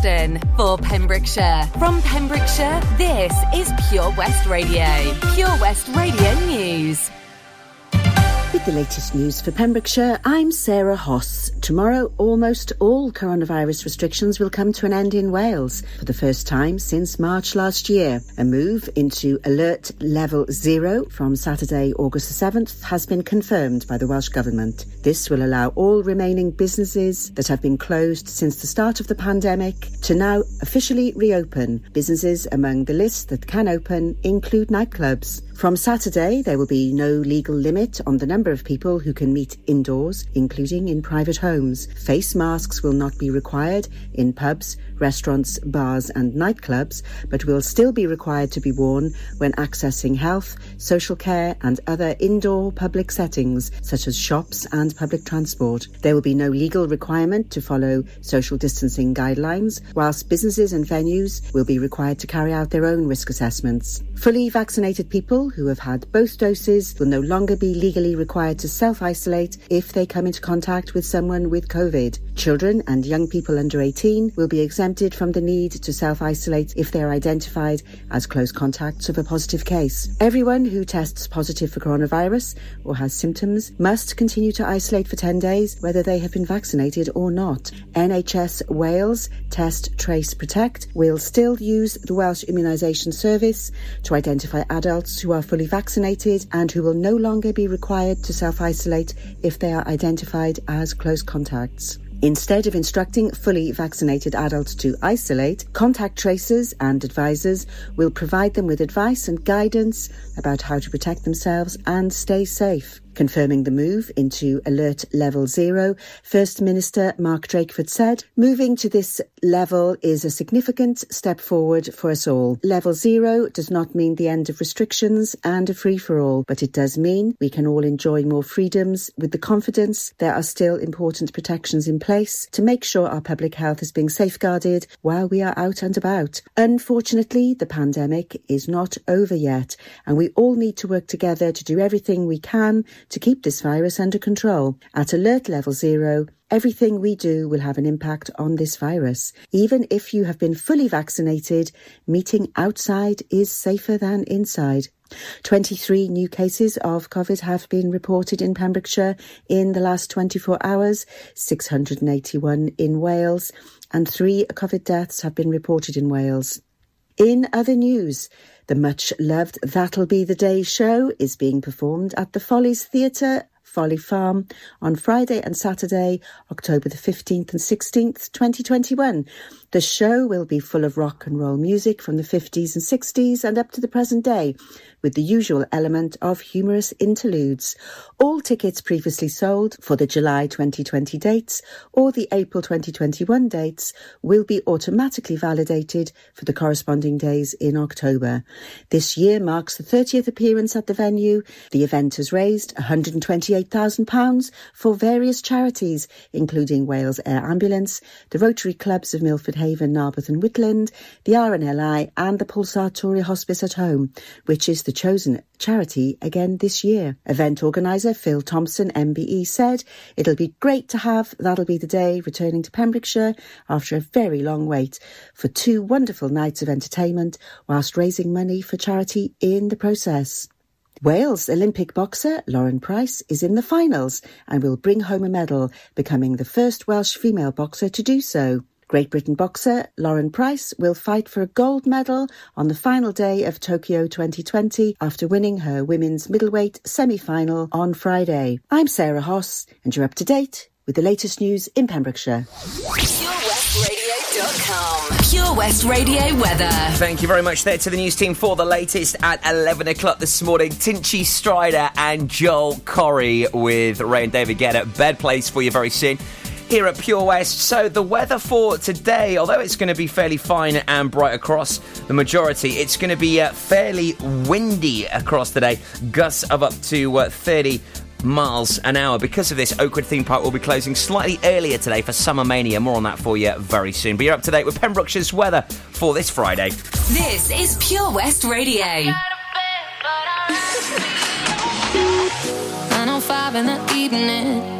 Preston for Pembrokeshire. From Pembrokeshire, this is Pure West Radio. Pure West Radio News. With the latest news for Pembrokeshire, I'm Sarah Hoss. Tomorrow, almost all coronavirus restrictions will come to an end in Wales for the first time since March last year. A move into alert level zero from Saturday, August 7th has been confirmed by the Welsh Government. This will allow all remaining businesses that have been closed since the start of the pandemic to now officially reopen. Businesses among the list that can open include nightclubs. From Saturday, there will be no legal limit on the number of people who can meet indoors, including in private homes. Face masks will not be required in pubs, restaurants, bars, and nightclubs, but will still be required to be worn when accessing health, social care, and other indoor public settings, such as shops and public transport. There will be no legal requirement to follow social distancing guidelines, whilst businesses and venues will be required to carry out their own risk assessments. Fully vaccinated people who have had both doses will no longer be legally required to self isolate if they come into contact with someone with COVID. Children and young people under 18 will be exempted from the need to self isolate if they are identified as close contacts of a positive case. Everyone who tests positive for coronavirus or has symptoms must continue to isolate for 10 days, whether they have been vaccinated or not. NHS Wales Test, Trace, Protect will still use the Welsh Immunisation Service to identify adults who are fully vaccinated and who will no longer be required to self isolate if they are identified as close contacts. Instead of instructing fully vaccinated adults to isolate, contact tracers and advisors will provide them with advice and guidance about how to protect themselves and stay safe. Confirming the move into alert level zero, First Minister Mark Drakeford said, moving to this level is a significant step forward for us all. Level zero does not mean the end of restrictions and a free for all, but it does mean we can all enjoy more freedoms with the confidence there are still important protections in place to make sure our public health is being safeguarded while we are out and about. Unfortunately, the pandemic is not over yet, and we all need to work together to do everything we can to keep this virus under control. At alert level zero, everything we do will have an impact on this virus. Even if you have been fully vaccinated, meeting outside is safer than inside. 23 new cases of COVID have been reported in Pembrokeshire in the last 24 hours, 681 in Wales, and three COVID deaths have been reported in Wales. In other news, the much loved That'll Be the Day show is being performed at the Follies Theatre Folly Farm on Friday and Saturday, October the 15th and 16th, 2021. The show will be full of rock and roll music from the 50s and 60s and up to the present day, with the usual element of humorous interludes. All tickets previously sold for the July 2020 dates or the April 2021 dates will be automatically validated for the corresponding days in October. This year marks the 30th appearance at the venue. The event has raised £128,000 for various charities, including Wales Air Ambulance, the Rotary Clubs of Milford Haven, Narberth and Whitland, the RNLI and the Pulsar Hospice at Home, which is the chosen charity again this year. Event organiser Phil Thompson, MBE, said, It'll be great to have That'll Be the Day returning to Pembrokeshire after a very long wait for two wonderful nights of entertainment whilst raising money for charity in the process. Wales Olympic boxer Lauren Price is in the finals and will bring home a medal, becoming the first Welsh female boxer to do so. Great Britain boxer Lauren Price will fight for a gold medal on the final day of Tokyo 2020 after winning her women's middleweight semi-final on Friday. I'm Sarah Hoss and you're up to date with the latest news in Pembrokeshire. PureWestRadio.com. Pure West Radio weather. Thank you very much there to the news team for the latest at 11 o'clock this morning. Tinchy Stryder and Joel Corry with Raye and David Get Guetta. Bed place for you very soon here at Pure West. So, the weather for today, although it's going to be fairly fine and bright across the majority, it's going to be uh, fairly windy across the day. Gusts of up to uh, 30 miles an hour. Because of this, Oakwood Theme Park will be closing slightly earlier today for Summer Mania. More on that for you very soon. But you're up to date with Pembrokeshire's weather for this Friday. This is Pure West Radio. 905 in the evening.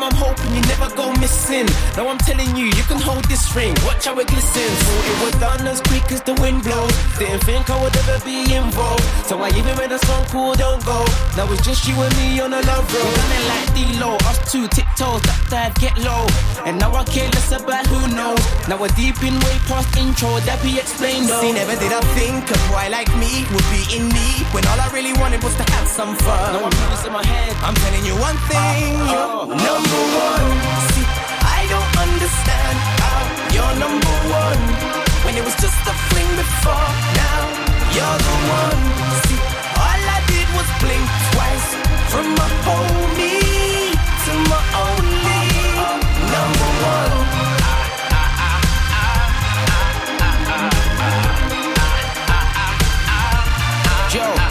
I'm hoping you never Now I'm telling you, you can hold this ring. Watch how it glistens. Thought it was done as quick as the wind blows. Didn't think I would ever be involved. So I even made a song called Don't Go. Now it's just you and me on a love road. Running like D-Lo, us two tiptoes, that dive, get low. And now I care less about who knows. Now we're deep in way past intro, that be explained though. See, never did I think a boy like me would be in need when all I really wanted was to have some fun. Now I'm losing my head. I'm telling you one thing, you're uh, number one. You're number one when it was just a fling before. Now you're the one. See, all I did was blink twice from my homie to my only number one. Joe,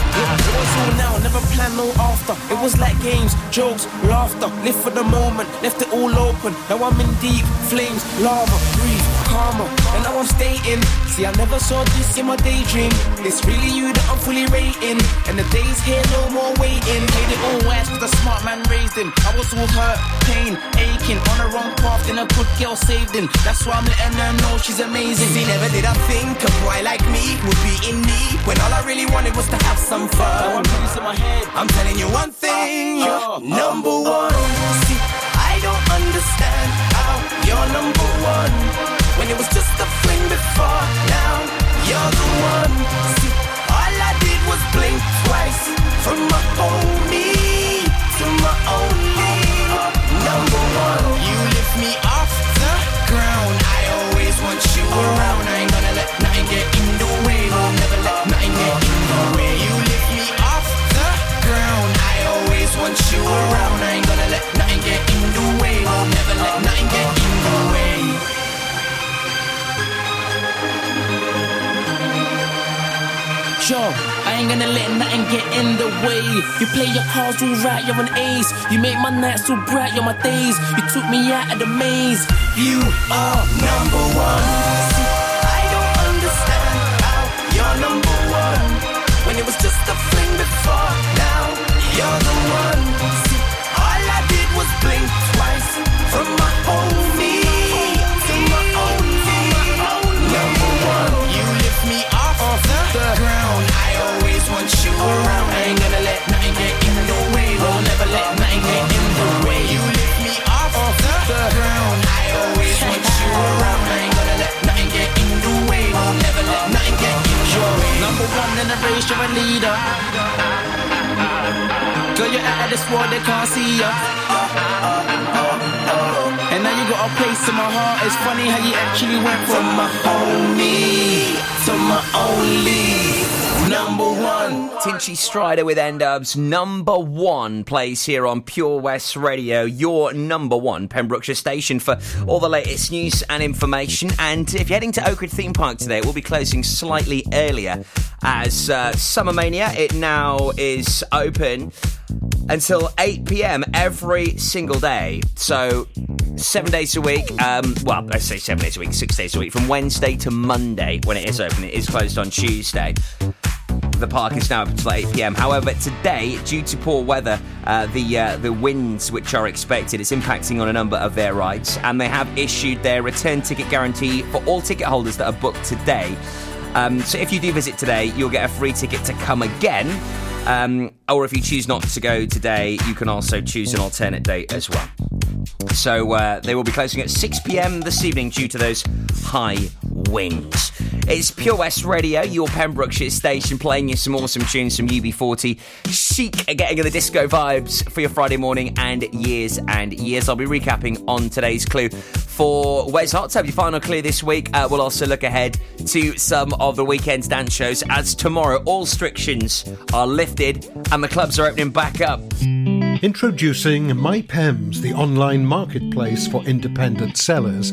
was all now, never plan no after. It was like games, jokes, laughter. Live for the moment, left it all open. Now I'm in deep flames, lava, breathe, karma. And now I'm stating, see, I never saw this in my daydream. It's really you that I'm fully rating. And the days here, no more waiting. Played it all west, cause a smart man raised him. I was all hurt, pain, aching. On the wrong path, then a good girl saved him. That's why I'm letting her know she's amazing. See, never did I think a boy like me would be in need when all I really wanted was to have some fun. I'm losing my head. I'm telling you one thing, you're number one. See, I don't understand how you're number one when it was just a fling before. Now you're the one. See, all I did was blink twice from my homie to my only I ain't gonna let nothing get in the way. You play your cards all right, you're an ace. You make my nights so bright, you're my days. You took me out of the maze. You are number one. You're a leader. Girl, you're out of this world, they can't see ya. And now you got a place in my heart. It's funny how you actually went from my homie to my only number one. Tinchy Stryder with End number one plays here on Pure West Radio, your number one Pembrokeshire station for all the latest news and information. And if you're heading to Oakwood Theme Park today, it will be closing slightly earlier as uh, Summer Mania, it now is open until 8 pm every single day. So, seven days a week. Um, well, let's say seven days a week, six days a week, from Wednesday to Monday when it is open. It is closed on Tuesday. The park is now open until 8 pm. However, today, due to poor weather, uh, the uh, the winds which are expected, it's impacting on a number of their rides, and they have issued their return ticket guarantee for all ticket holders that are booked today. Um, so if you do visit today, you'll get a free ticket to come again. Um, or if you choose not to go today, you can also choose an alternate date as well. So uh, they will be closing at 6 pm this evening due to those high winds. It's Pure West Radio, your Pembrokeshire station, playing you some awesome tunes from UB40. Chic getting the disco vibes for your Friday morning and years and years. I'll be recapping on today's clue for Wes Hot Tub, your final clue this week. Uh, we'll also look ahead to some of the weekend's dance shows as tomorrow all restrictions are lifted and the clubs are opening back up. Introducing MyPems, the online marketplace for independent sellers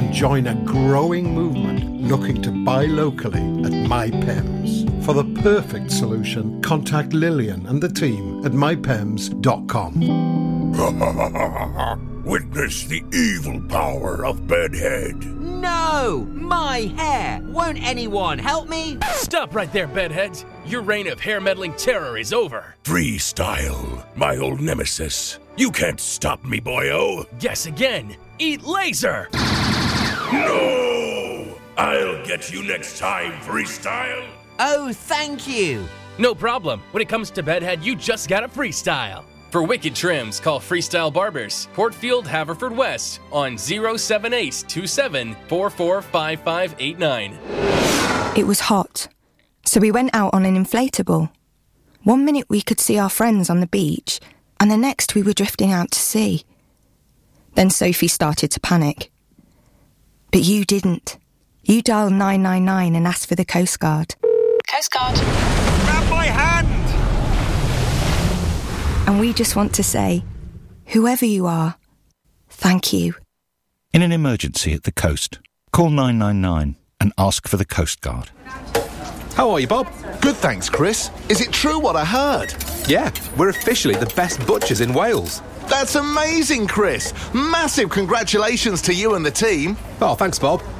and join a growing movement looking to buy locally at MyPems. For the perfect solution, contact Lillian and the team at mypems.com. Witness the evil power of Bedhead. No! My hair! Won't anyone help me? Stop right there, bedheads! Your reign of hair meddling terror is over. Freestyle, my old nemesis. You can't stop me, boyo. Guess again. Eat laser! No! I'll get you next time, Freestyle. Oh, thank you. No problem. When it comes to bedhead, you just gotta freestyle. For wicked trims, call Freestyle Barbers, Portfield, Haverfordwest, on 07827 It was hot, so we went out on an inflatable. One minute we could see our friends on the beach, and the next we were drifting out to sea. Then Sophie started to panic. But you didn't. You dialed 999 and asked for the Coast Guard. Coast Guard. Grab my hand! And we just want to say, whoever you are, thank you. In an emergency at the coast, call 999 and ask for the Coast Guard. How are you, Bob? Good, thanks, Chris. Is it true what I heard? Yeah, we're officially the best butchers in Wales. That's amazing, Chris. Massive congratulations to you and the team. Oh, thanks, Bob.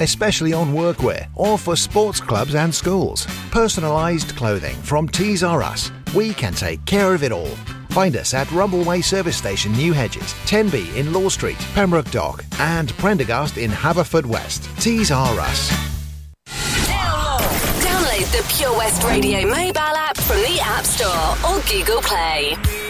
especially on workwear or for sports clubs and schools. Personalised clothing from Tees R Us. We can take care of it all. Find us at Rumbleway Service Station, New Hedges, 10B in Law Street, Pembroke Dock, and Prendergast in Haverfordwest. Tees R Us. Download the Pure West Radio mobile app from the App Store or Google Play.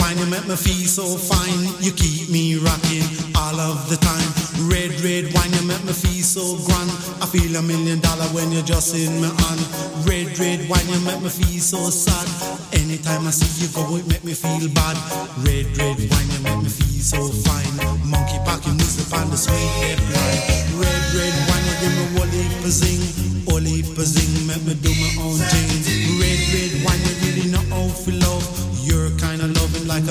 Wine, you make me feel so fine. You keep me rocking all of the time. Red, red wine, you make me feel so grand. I feel a million dollar when you're just in my hand. Red, red wine, you make me feel so sad. Anytime I see you go, it make me feel bad. Red, red wine, you make me feel so fine. Monkey packing music on the sweet red line. Red, red wine, you give me whole heap of zing. Whole heap of zing, make me do my own thing. Red, red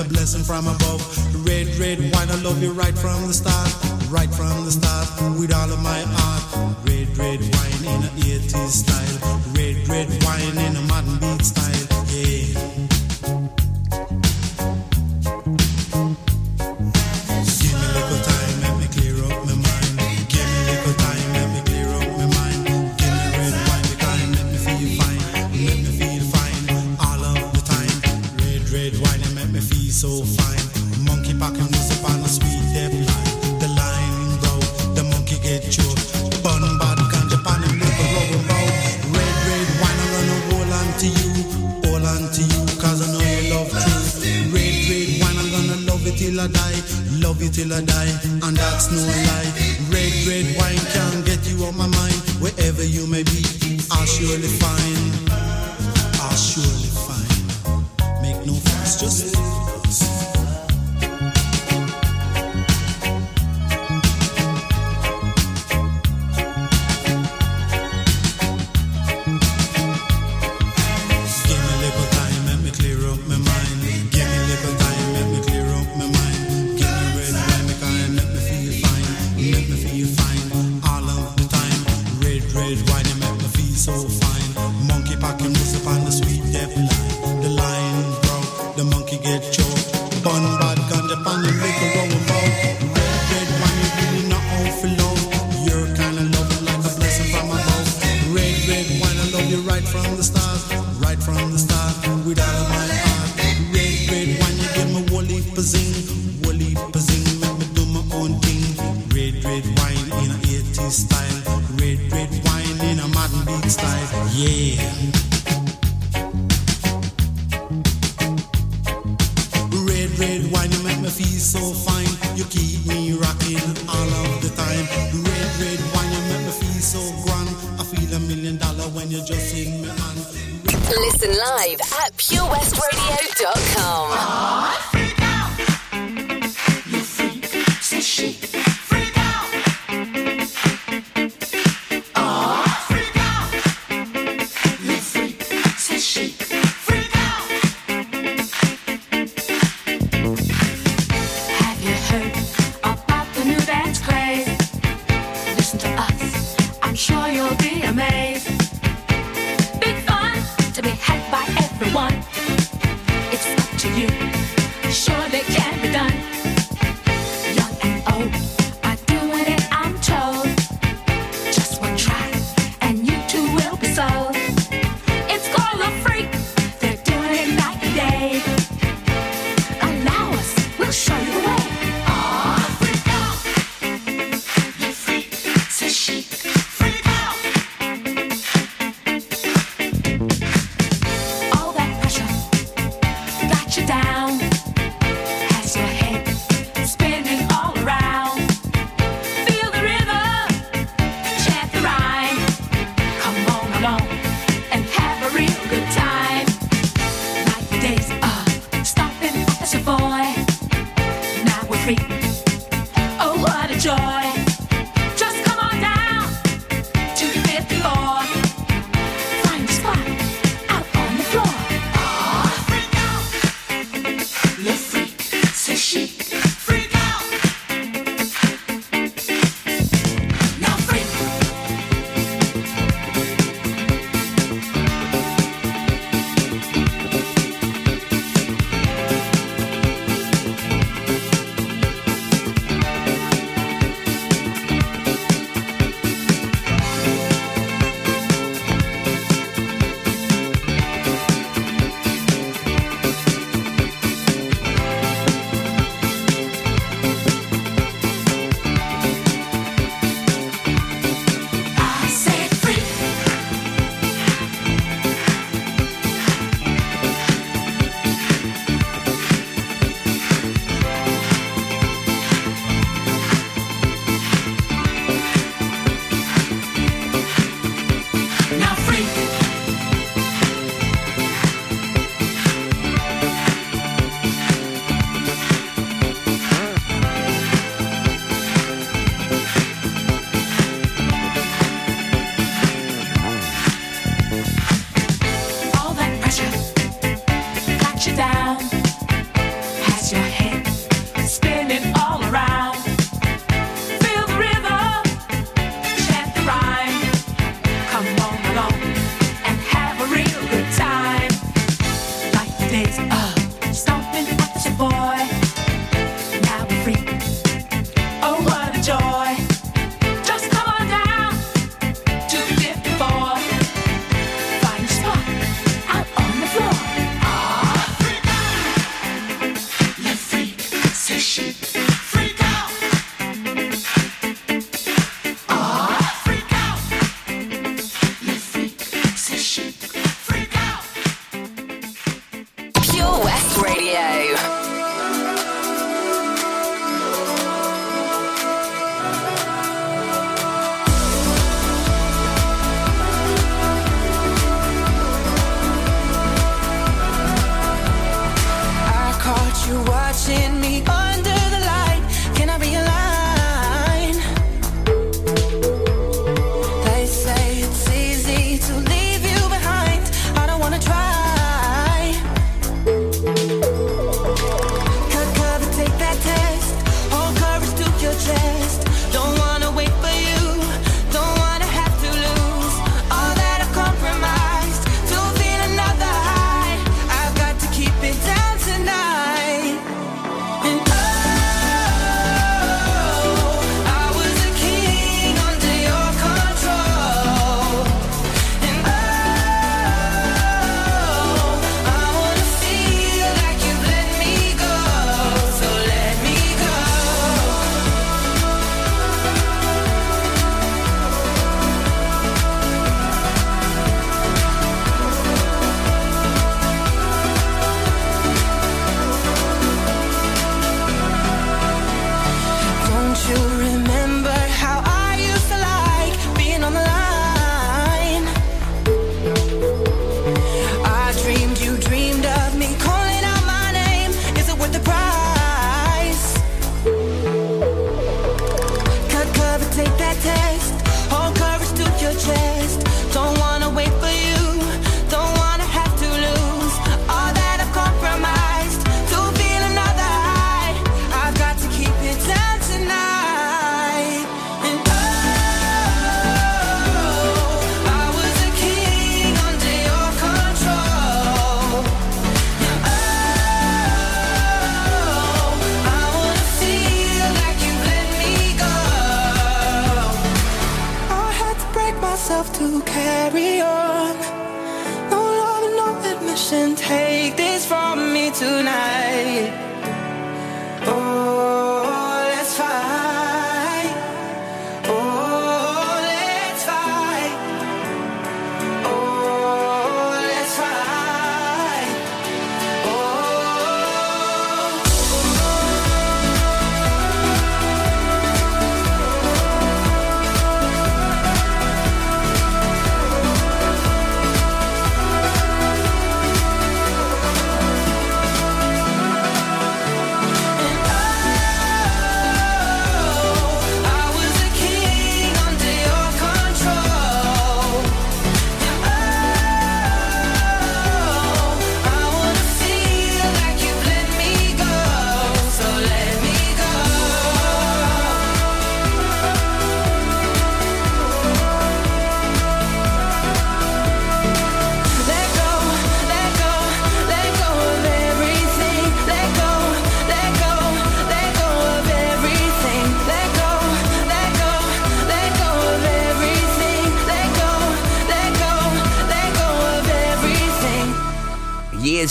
a blessing from above. Red, red wine, I love you right from the start. Right from the start, with all of my heart. Red, red wine in a 80s style. Red, red wine in a modern beat style. Till I die, and that's no lie. Red, red wine can't get you on my mind. Wherever you may be, I'll surely find. I'll surely find. Make no fuss, just red wine, you make me feel so fine. Monkey packing, him wrist upon the sweet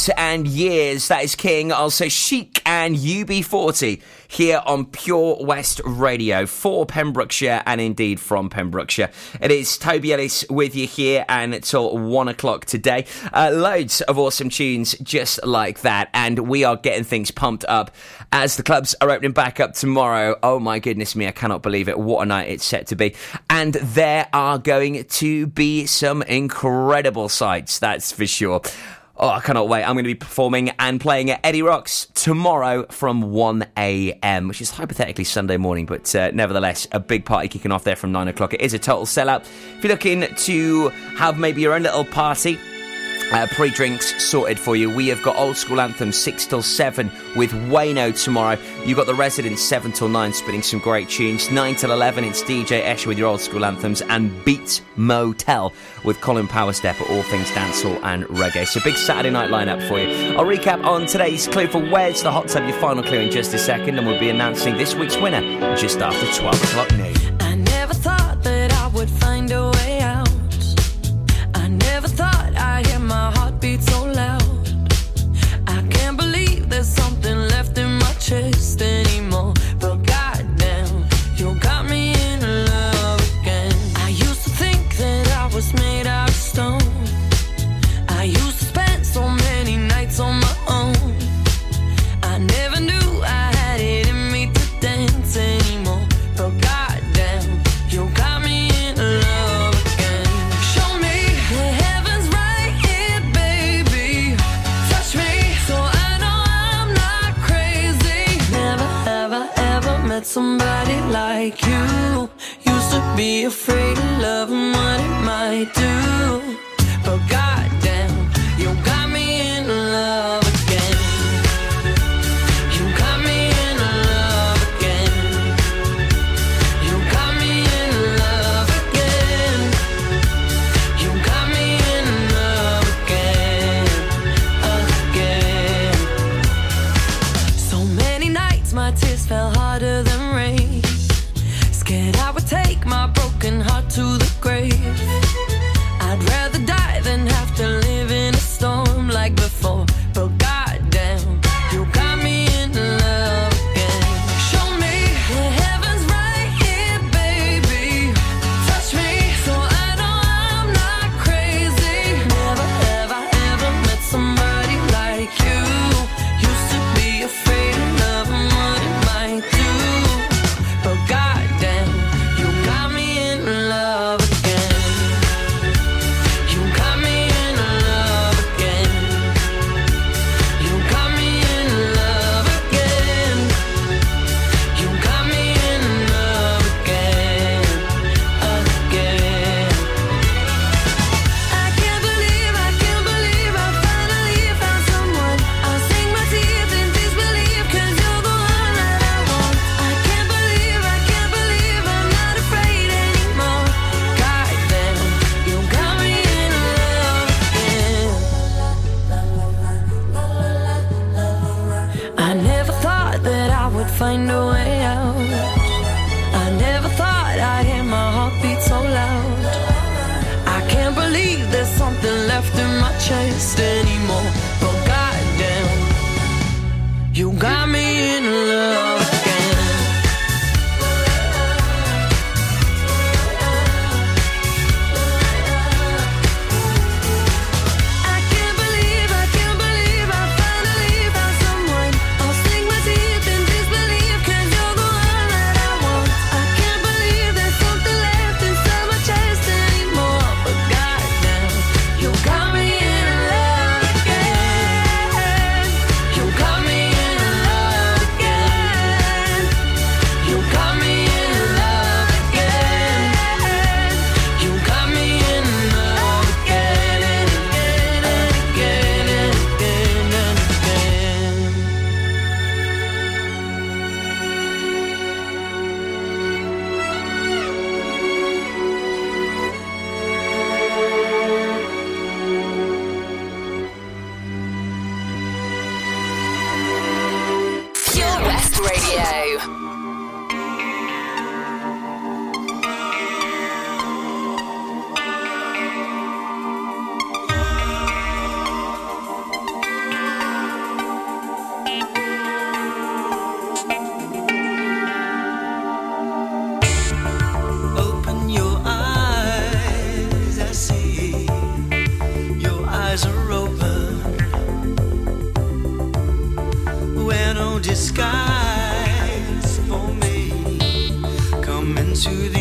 And years. That is King, also Chic and UB40 here on Pure West Radio for Pembrokeshire and indeed from Pembrokeshire. It is Toby Ellis with you here and until one o'clock today. Uh, loads of awesome tunes just like that, and we are getting things pumped up as the clubs are opening back up tomorrow. Oh my goodness me, I cannot believe it. What a night it's set to be. And there are going to be some incredible sights, that's for sure. Oh, I cannot wait. I'm going to be performing and playing at Eddie Rocks tomorrow from 1am, which is hypothetically Sunday morning, but uh, nevertheless, a big party kicking off there from 9 o'clock. It is a total sellout. If you're looking to have maybe your own little party, uh, pre drinks sorted for you. We have got old school anthems 6 till 7 with Wayno tomorrow. You've got the residents 7 till 9 spinning some great tunes. 9 till 11, it's DJ Escher with your old school anthems and Beats Motel with Colin Powerstep at all things dancehall and reggae. So big Saturday night lineup for you. I'll recap on today's clue for Where's the Hot Tub, your final clue in just a second, and we'll be announcing this week's winner just after 12 o'clock noon. Disguise for me. Come into the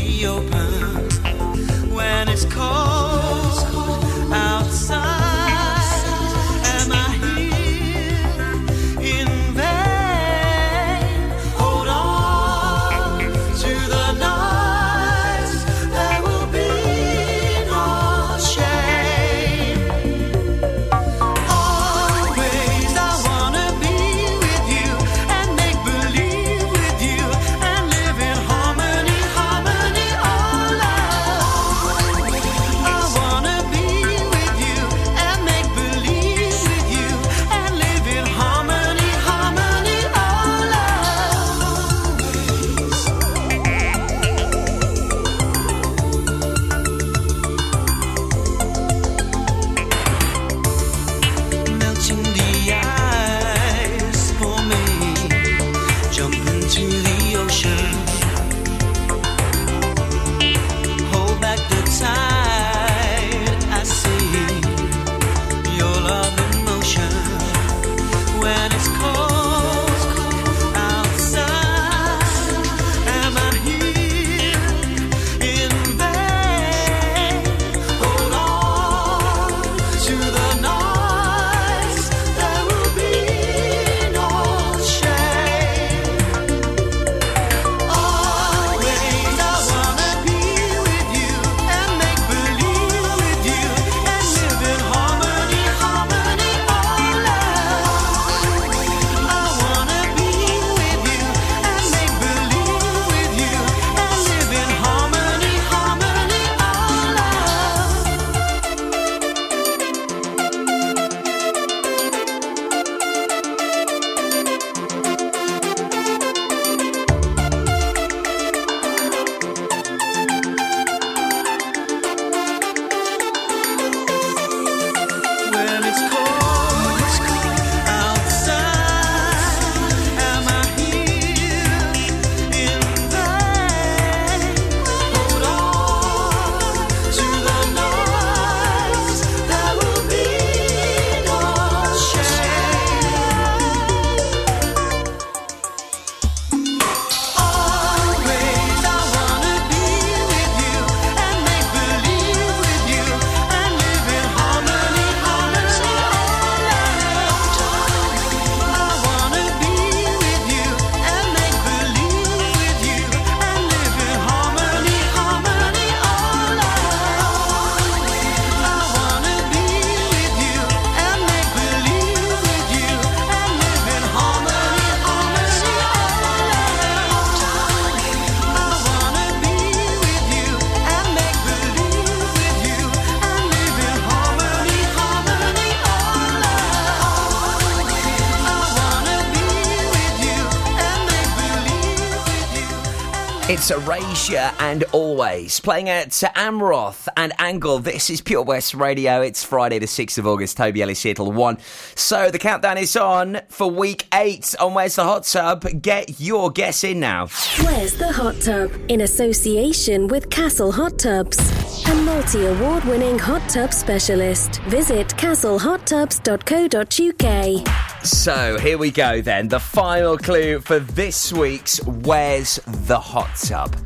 Erasure and Always playing at Amroth and Angle. This is Pure West Radio. It's Friday, the 6th of August. Toby Ellis here till 1. So the countdown is on for week 8 on Where's the Hot Tub. Get your guess in now. Where's the Hot Tub? In association with Castle Hot Tubs, a multi award winning hot tub specialist. Visit castlehottubs.co.uk. So here we go then. The final clue for this week's Where's the Hot Tub?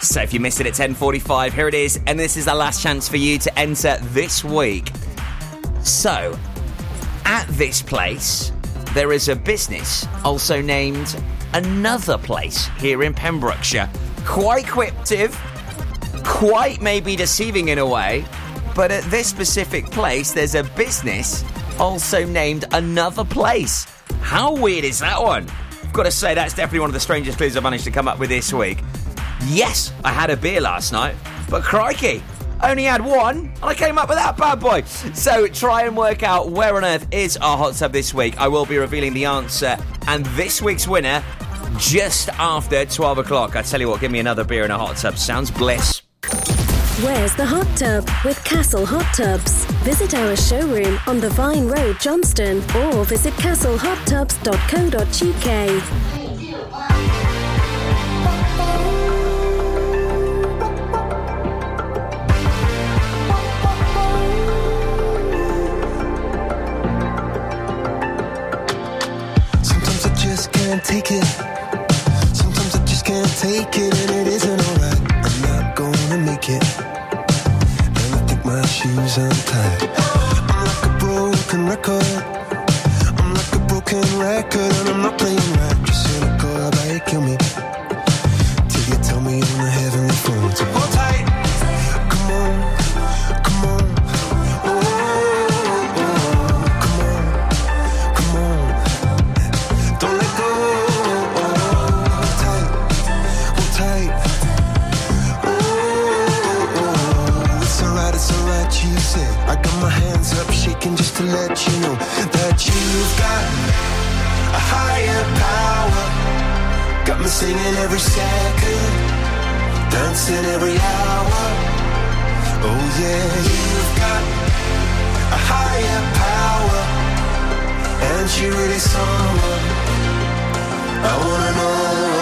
So if you missed it at 10:45, here it is, and this is the last chance for you to enter this week. So, at this place, there is a business also named Another Place here in Pembrokeshire. Quite cryptic, quite maybe deceiving in a way, but at this specific place, there's a business also named Another Place. How weird is that one? I've got to say, that's definitely one of the strangest clues I've managed to come up with this week. Yes, I had a beer last night, but crikey, only had one, and I came up with that bad boy. So try and work out where on earth is our hot tub this week. I will be revealing the answer and this week's winner just after 12 o'clock. I tell you what, give me another beer and a hot tub. Sounds bliss. Where's the Hot Tub with Castle Hot Tubs? Visit our showroom on the Vine Road, Johnston, or visit castlehottubs.co.uk. Sometimes I just can't take it. Sometimes I just can't take it, and it isn't alright. I'm not gonna make it. Shoes untied. I'm like a broken record. I'm like a broken record, and I'm not playing right. Alright, you said. I got my hands up, shaking just to let you know that you've got a higher power. Got me singing every second, dancing every hour. Oh yeah, you've got a higher power, and she really someone I wanna know.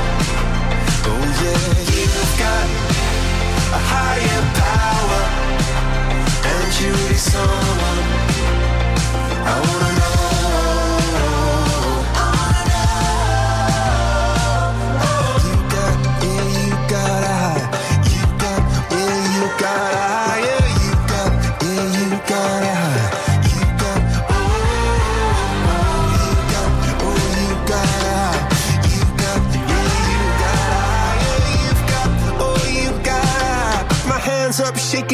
Someone I wanna know.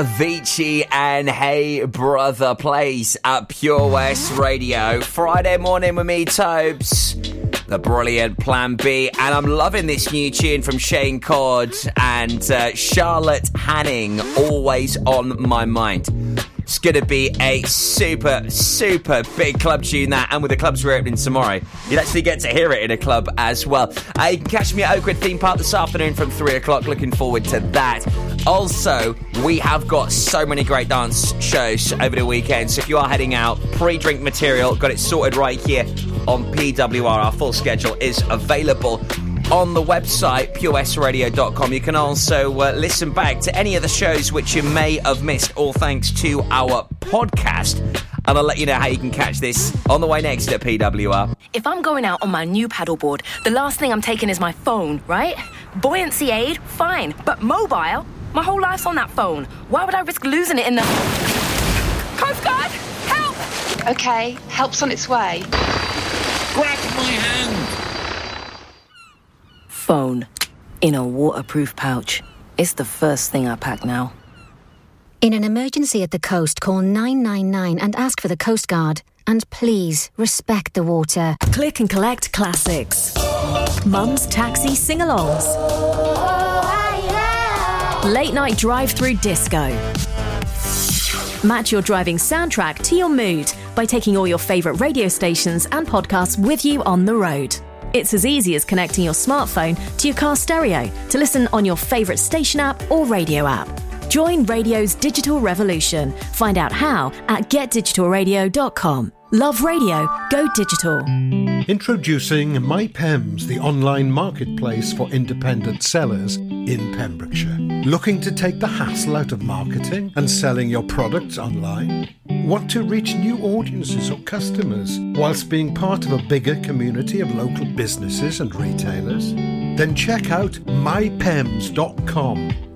Avicii and Hey Brother plays at Pure West Radio. Friday morning with me, Tobes. The brilliant Plan B. And I'm loving this new tune from Shane Codd and uh, Charlotte Haining, always on my mind. It's going to be a super, super big club tune that, and with the clubs reopening tomorrow, you'll actually get to hear it in a club as well. Uh, you can catch me at Oakwood Theme Park this afternoon from 3 o'clock. Looking forward to that. Also, we have got so many great dance shows over the weekend, so if you are heading out, pre drink material, got it sorted right here on PWR. Our full schedule is available on the website purewestradio.com. You can also uh, listen back to any of the shows which you may have missed, all thanks to our podcast. And I'll let you know how you can catch this on the way next at PWR. If I'm going out on my new paddleboard, the last thing I'm taking is my phone, right? Buoyancy aid, fine. But mobile? My whole life's on that phone. Why would I risk losing it in the. Coast Guard, help! Okay, help's on its way. Grab my hand! Phone. In a waterproof pouch. It's the first thing I pack now. In an emergency at the coast, call 999 and ask for the Coast Guard. And please respect the water. Click and collect classics. Mum's taxi sing alongs. Late night drive through disco. Match your driving soundtrack to your mood by taking all your favourite radio stations and podcasts with you on the road. It's as easy as connecting your smartphone to your car stereo to listen on your favourite station app or radio app. Join radio's digital revolution. Find out how at getdigitalradio.com. Love radio, go digital. Introducing MyPems, the online marketplace for independent sellers in Pembrokeshire. Looking to take the hassle out of marketing and selling your products online? Want to reach new audiences or customers whilst being part of a bigger community of local businesses and retailers? Then check out mypems.com.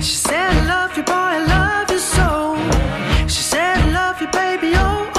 She said, I love you, boy, I love you so. She said, I love you, baby, oh,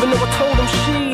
Even though I told him she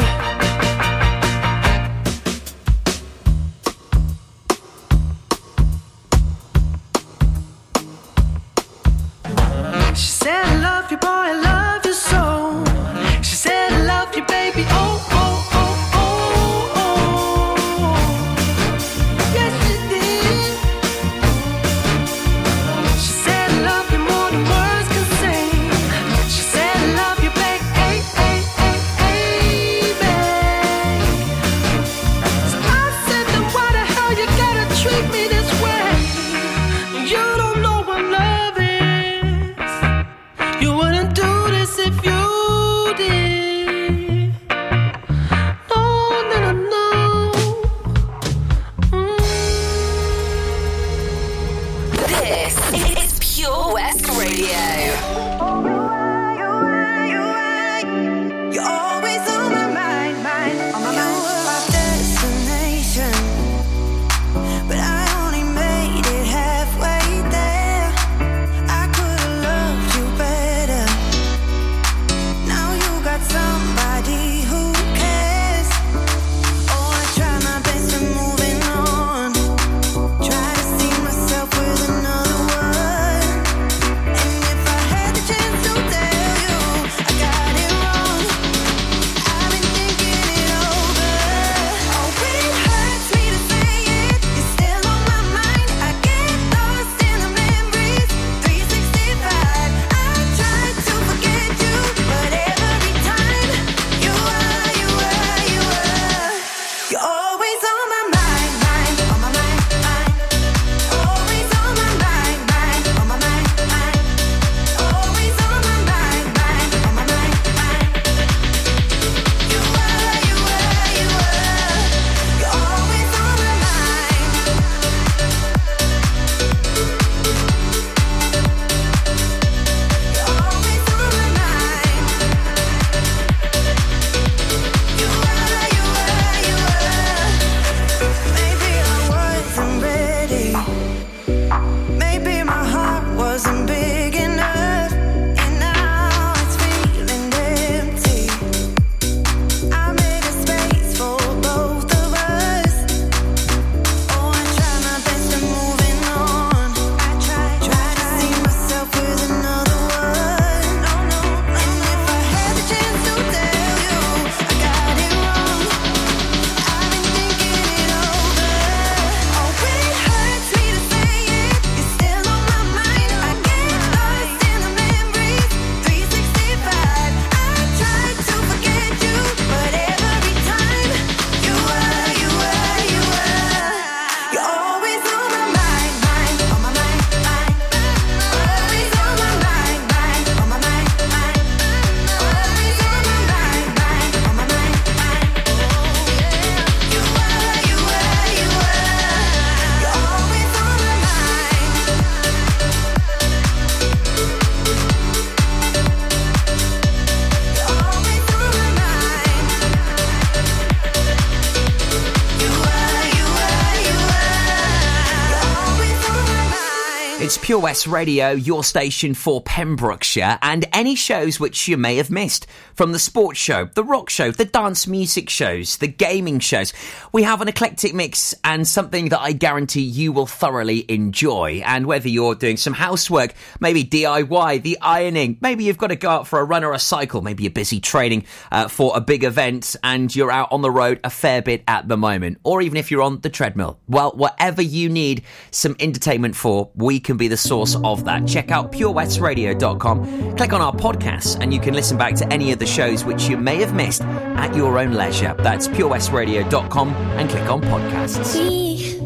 Pure West Radio, your station for Pembrokeshire, and any shows which you may have missed from the sports show, the rock show, the dance music shows, the gaming shows. We have an eclectic mix and something that I guarantee you will thoroughly enjoy. And whether you're doing some housework, maybe DIY, the ironing, maybe you've got to go out for a run or a cycle, maybe you're busy training uh, for a big event and you're out on the road a fair bit at the moment, or even if you're on the treadmill. Well, whatever you need some entertainment for, we can be the source of that. Check out purewestradio.com, click on our podcasts, and you can listen back to any of the shows which you may have missed at your own leisure. That's purewestradio.com and click on podcasts. We,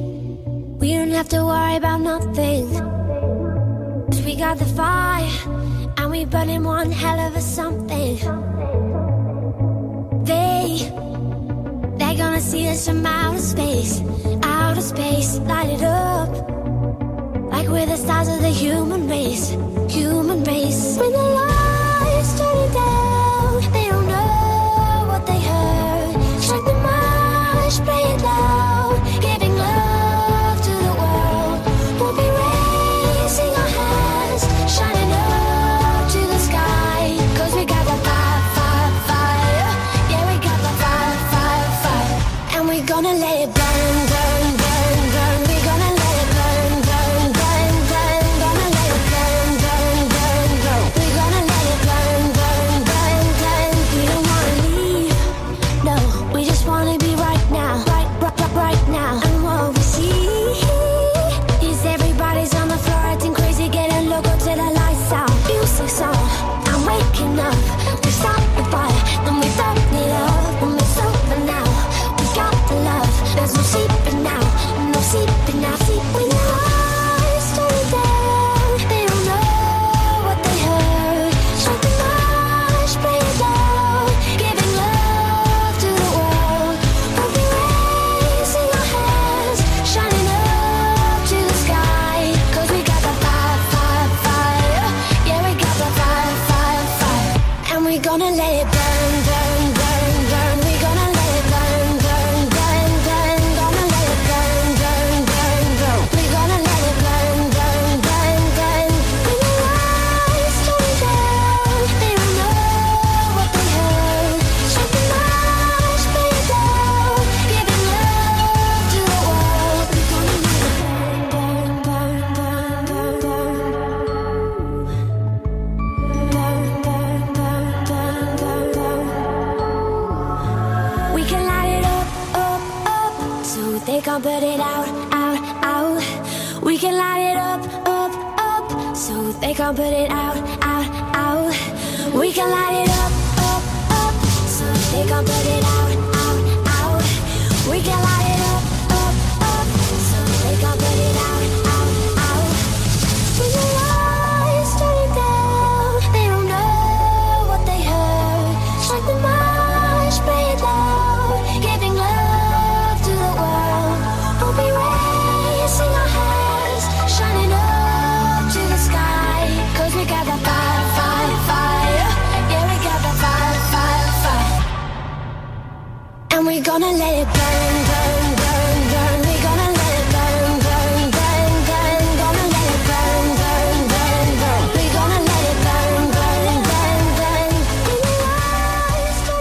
we don't have to worry about nothing. Cause we got the fire, and we burning one hell of a something. They, they're gonna see us from outer space, outer space, light it up like we're the stars of the human race, human race. When the light